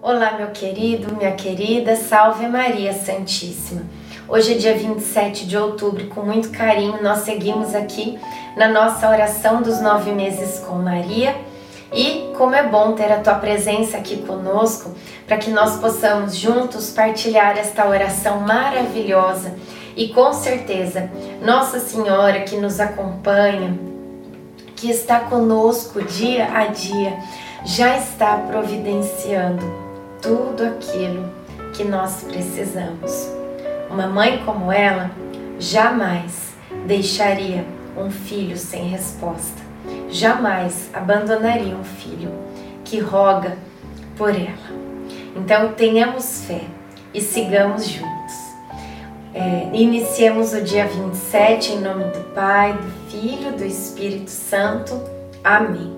Olá, meu querido, minha querida, salve Maria Santíssima. Hoje é dia 27 de outubro, com muito carinho, nós seguimos aqui na nossa oração dos nove meses com Maria. E como é bom ter a tua presença aqui conosco, para que nós possamos juntos partilhar esta oração maravilhosa. E com certeza, Nossa Senhora que nos acompanha, que está conosco dia a dia, já está providenciando tudo aquilo que nós precisamos. Uma mãe como ela jamais deixaria um filho sem resposta, jamais abandonaria um filho que roga por ela. Então tenhamos fé e sigamos juntos. É, iniciemos o dia 27 em nome do Pai, do Filho, do Espírito Santo. Amém.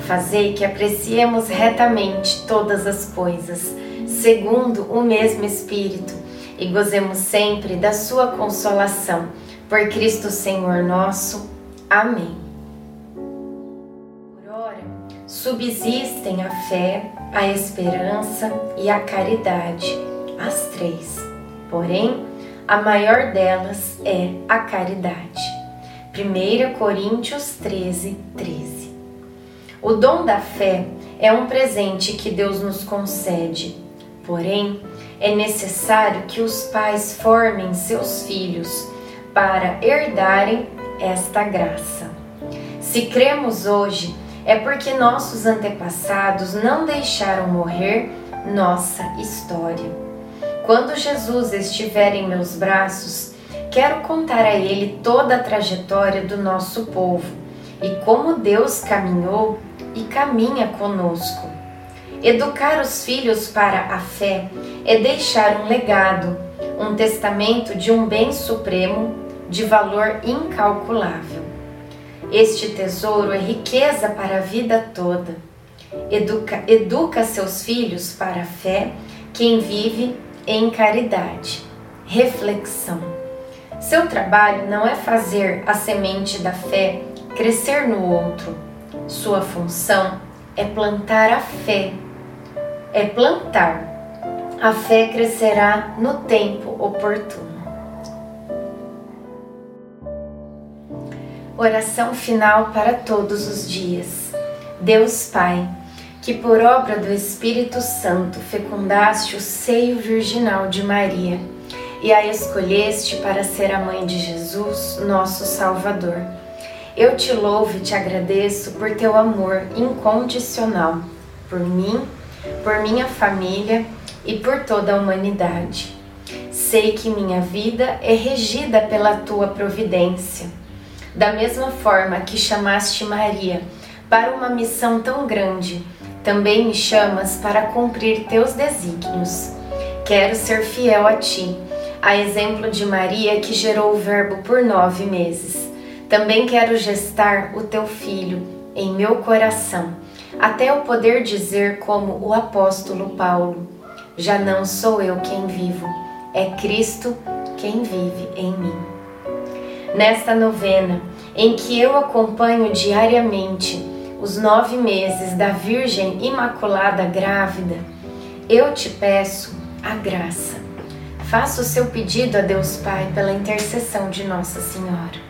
fazei que apreciemos retamente todas as coisas, segundo o mesmo Espírito e gozemos sempre da sua consolação. Por Cristo Senhor nosso. Amém. Por ora, subsistem a fé, a esperança e a caridade, as três. Porém, a maior delas é a caridade. 1 Coríntios 13, 13. O dom da fé é um presente que Deus nos concede, porém, é necessário que os pais formem seus filhos para herdarem esta graça. Se cremos hoje, é porque nossos antepassados não deixaram morrer nossa história. Quando Jesus estiver em meus braços, quero contar a Ele toda a trajetória do nosso povo e como Deus caminhou e caminha conosco Educar os filhos para a fé é deixar um legado, um testamento de um bem supremo de valor incalculável. Este tesouro é riqueza para a vida toda. Educa, educa seus filhos para a fé quem vive em caridade. Reflexão. Seu trabalho não é fazer a semente da fé crescer no outro. Sua função é plantar a fé é plantar. A fé crescerá no tempo oportuno. Oração final para todos os dias. Deus Pai, que por obra do Espírito Santo fecundaste o seio virginal de Maria e a escolheste para ser a mãe de Jesus, nosso Salvador. Eu te louvo e te agradeço por teu amor incondicional por mim por minha família e por toda a humanidade. Sei que minha vida é regida pela tua providência. Da mesma forma que chamaste Maria para uma missão tão grande, também me chamas para cumprir teus desígnios. Quero ser fiel a ti, a exemplo de Maria que gerou o Verbo por nove meses. Também quero gestar o teu filho em meu coração até eu poder dizer, como o apóstolo Paulo: Já não sou eu quem vivo, é Cristo quem vive em mim. Nesta novena, em que eu acompanho diariamente os nove meses da Virgem Imaculada Grávida, eu te peço a graça. Faça o seu pedido a Deus Pai pela intercessão de Nossa Senhora.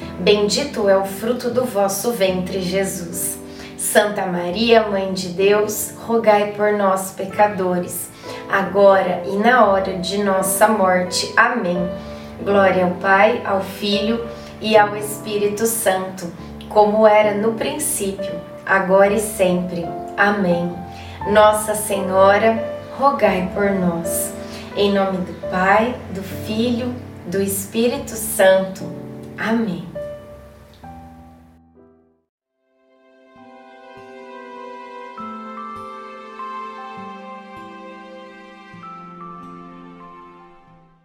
bendito é o fruto do vosso ventre, Jesus. Santa Maria, Mãe de Deus, rogai por nós, pecadores agora e na hora de nossa morte. Amém. Glória ao Pai, ao Filho e ao Espírito Santo, como era no princípio, agora e sempre. Amém. Nossa Senhora, rogai por nós. Em nome do Pai, do Filho, do Espírito Santo. Amém.